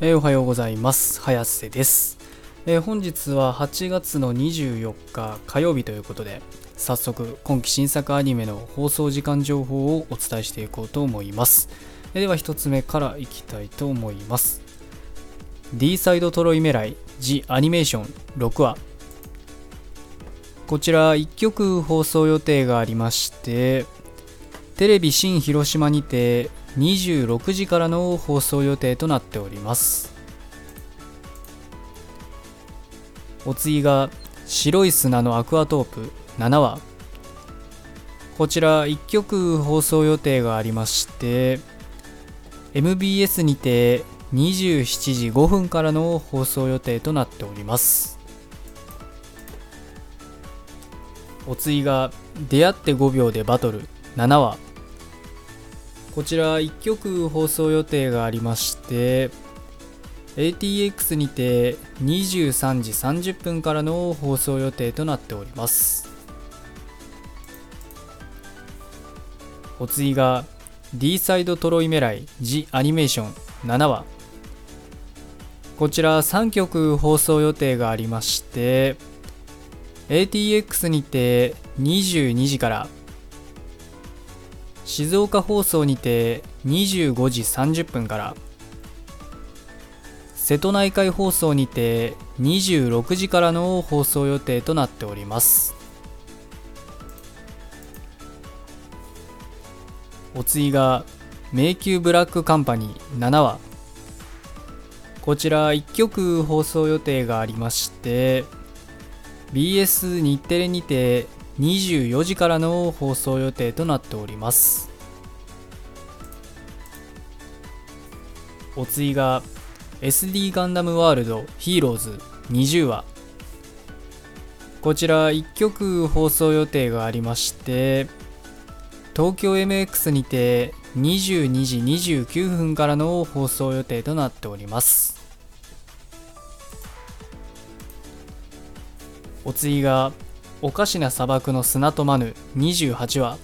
えー、おはようございます。早瀬です、えー、本日は8月の24日火曜日ということで早速今期新作アニメの放送時間情報をお伝えしていこうと思います、えー、では1つ目からいきたいと思います。D サイドトロイメライジアニメーション6話。こちら1曲放送予定がありましてテレビ新広島にて26時からの放送予定となっております。お次が白い砂のアクアトープ7話。こちら1曲放送予定がありまして MBS にて27時5分からの放送予定となっております。お次が出会って5秒でバトル7話。こちら1曲放送予定がありまして ATX にて23時30分からの放送予定となっております。お次が D サイドトロイメライ The アニメーション7話。こちら3曲放送予定がありまして ATX にて22時から静岡放送にて25時30分から瀬戸内海放送にて26時からの放送予定となっております。お次が迷宮ブラックカンパニー7話こちら1曲放送予定がありまして BS 日テレにて24時からの放送予定となっております。お次が SD ガンダムワールドヒーローズ20話。こちら1曲放送予定がありまして東京 MX にて22時29分からの放送予定となっております。お次がおかしな砂漠の砂とマヌ28話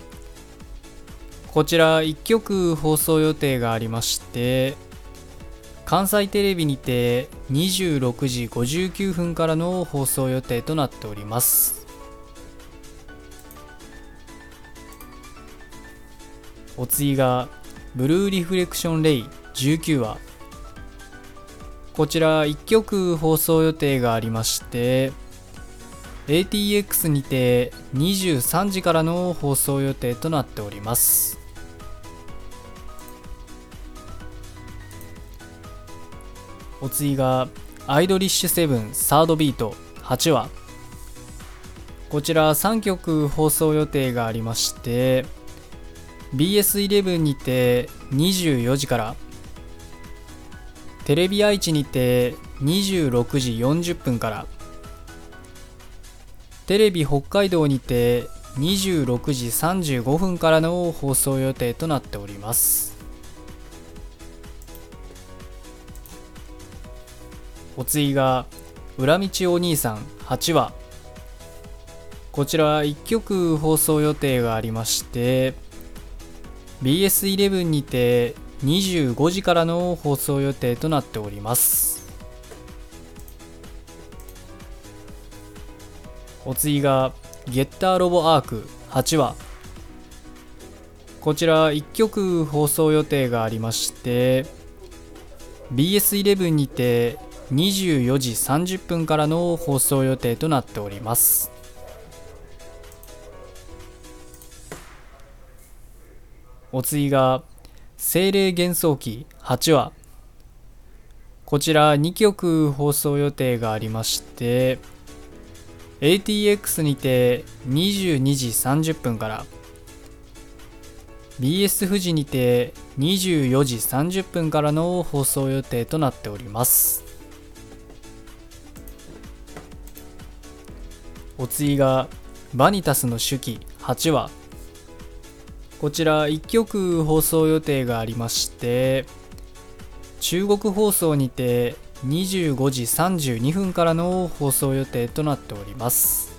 こちら1曲放送予定がありまして関西テレビにて26時59分からの放送予定となっております。お次がブルーリフレクションレイ19話こちら1曲放送予定がありまして ATX にて23時からの放送予定となっております。お次がアイドリッシュセブンサードビート8話こちら3曲放送予定がありまして BS11 にて24時からテレビ愛知にて26時40分からテレビ北海道にて26時35分からの放送予定となっております。お次が裏道お兄さん8話こちら1曲放送予定がありまして BS11 にて25時からの放送予定となっております。お次がゲッターロボアーク8話。こちら1曲放送予定がありまして BS11 にて24時30分からの放送予定となっております。お次が精霊幻想記8話。こちら2曲放送予定がありまして ATX にて22時30分から BS 富士にて24時30分からの放送予定となっております。お次がバニタスの手記8話こちら1曲放送予定がありまして中国放送にて25時32分からの放送予定となっております。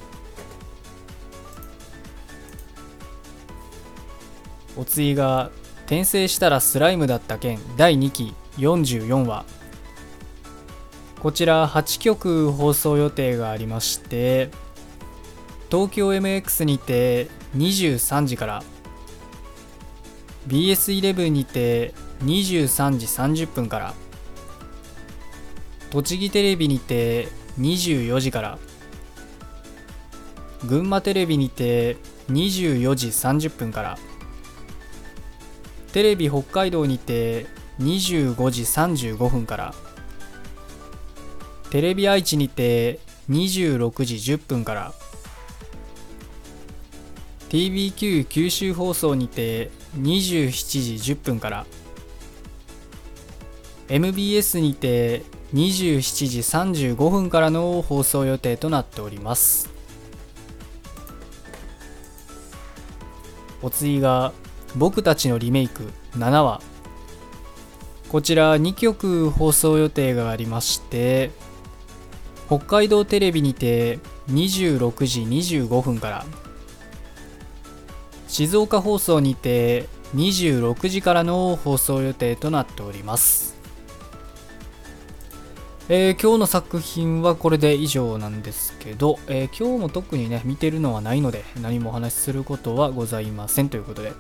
お次が転生したらスライムだった件第2期44話。こちら8曲放送予定がありまして東京 MX にて23時から BS11 にて23時30分から栃木テレビにて24時から群馬テレビにて24時30分からテレビ北海道にて25時35分からテレビ愛知にて26時10分から TBQ 九州放送にて27時10分から MBS にて27時35分からの放送予定となっております。お次が僕たちのリメイク7話。こちら2曲放送予定がありまして北海道テレビにて26時25分から静岡放送にて26時からの放送予定となっております。えー、今日の作品はこれで以上なんですけど、えー、今日も特にね、見てるのはないので、何もお話しすることはございませんということで、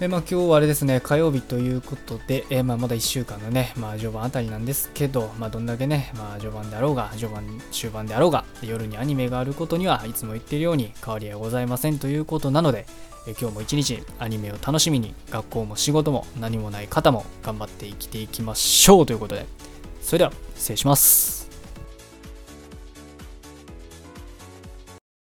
えー、まあ、今日はあれですね、火曜日ということで、えまあ、まだ1週間のね、まあ、序盤あたりなんですけど、まあ、どんだけね、まあ、序盤であろうが、序盤、終盤であろうが、夜にアニメがあることにはいつも言ってるように変わりはございませんということなので、え今日も一日アニメを楽しみに、学校も仕事も何もない方も頑張って生きていきましょうということで、それでは失礼します。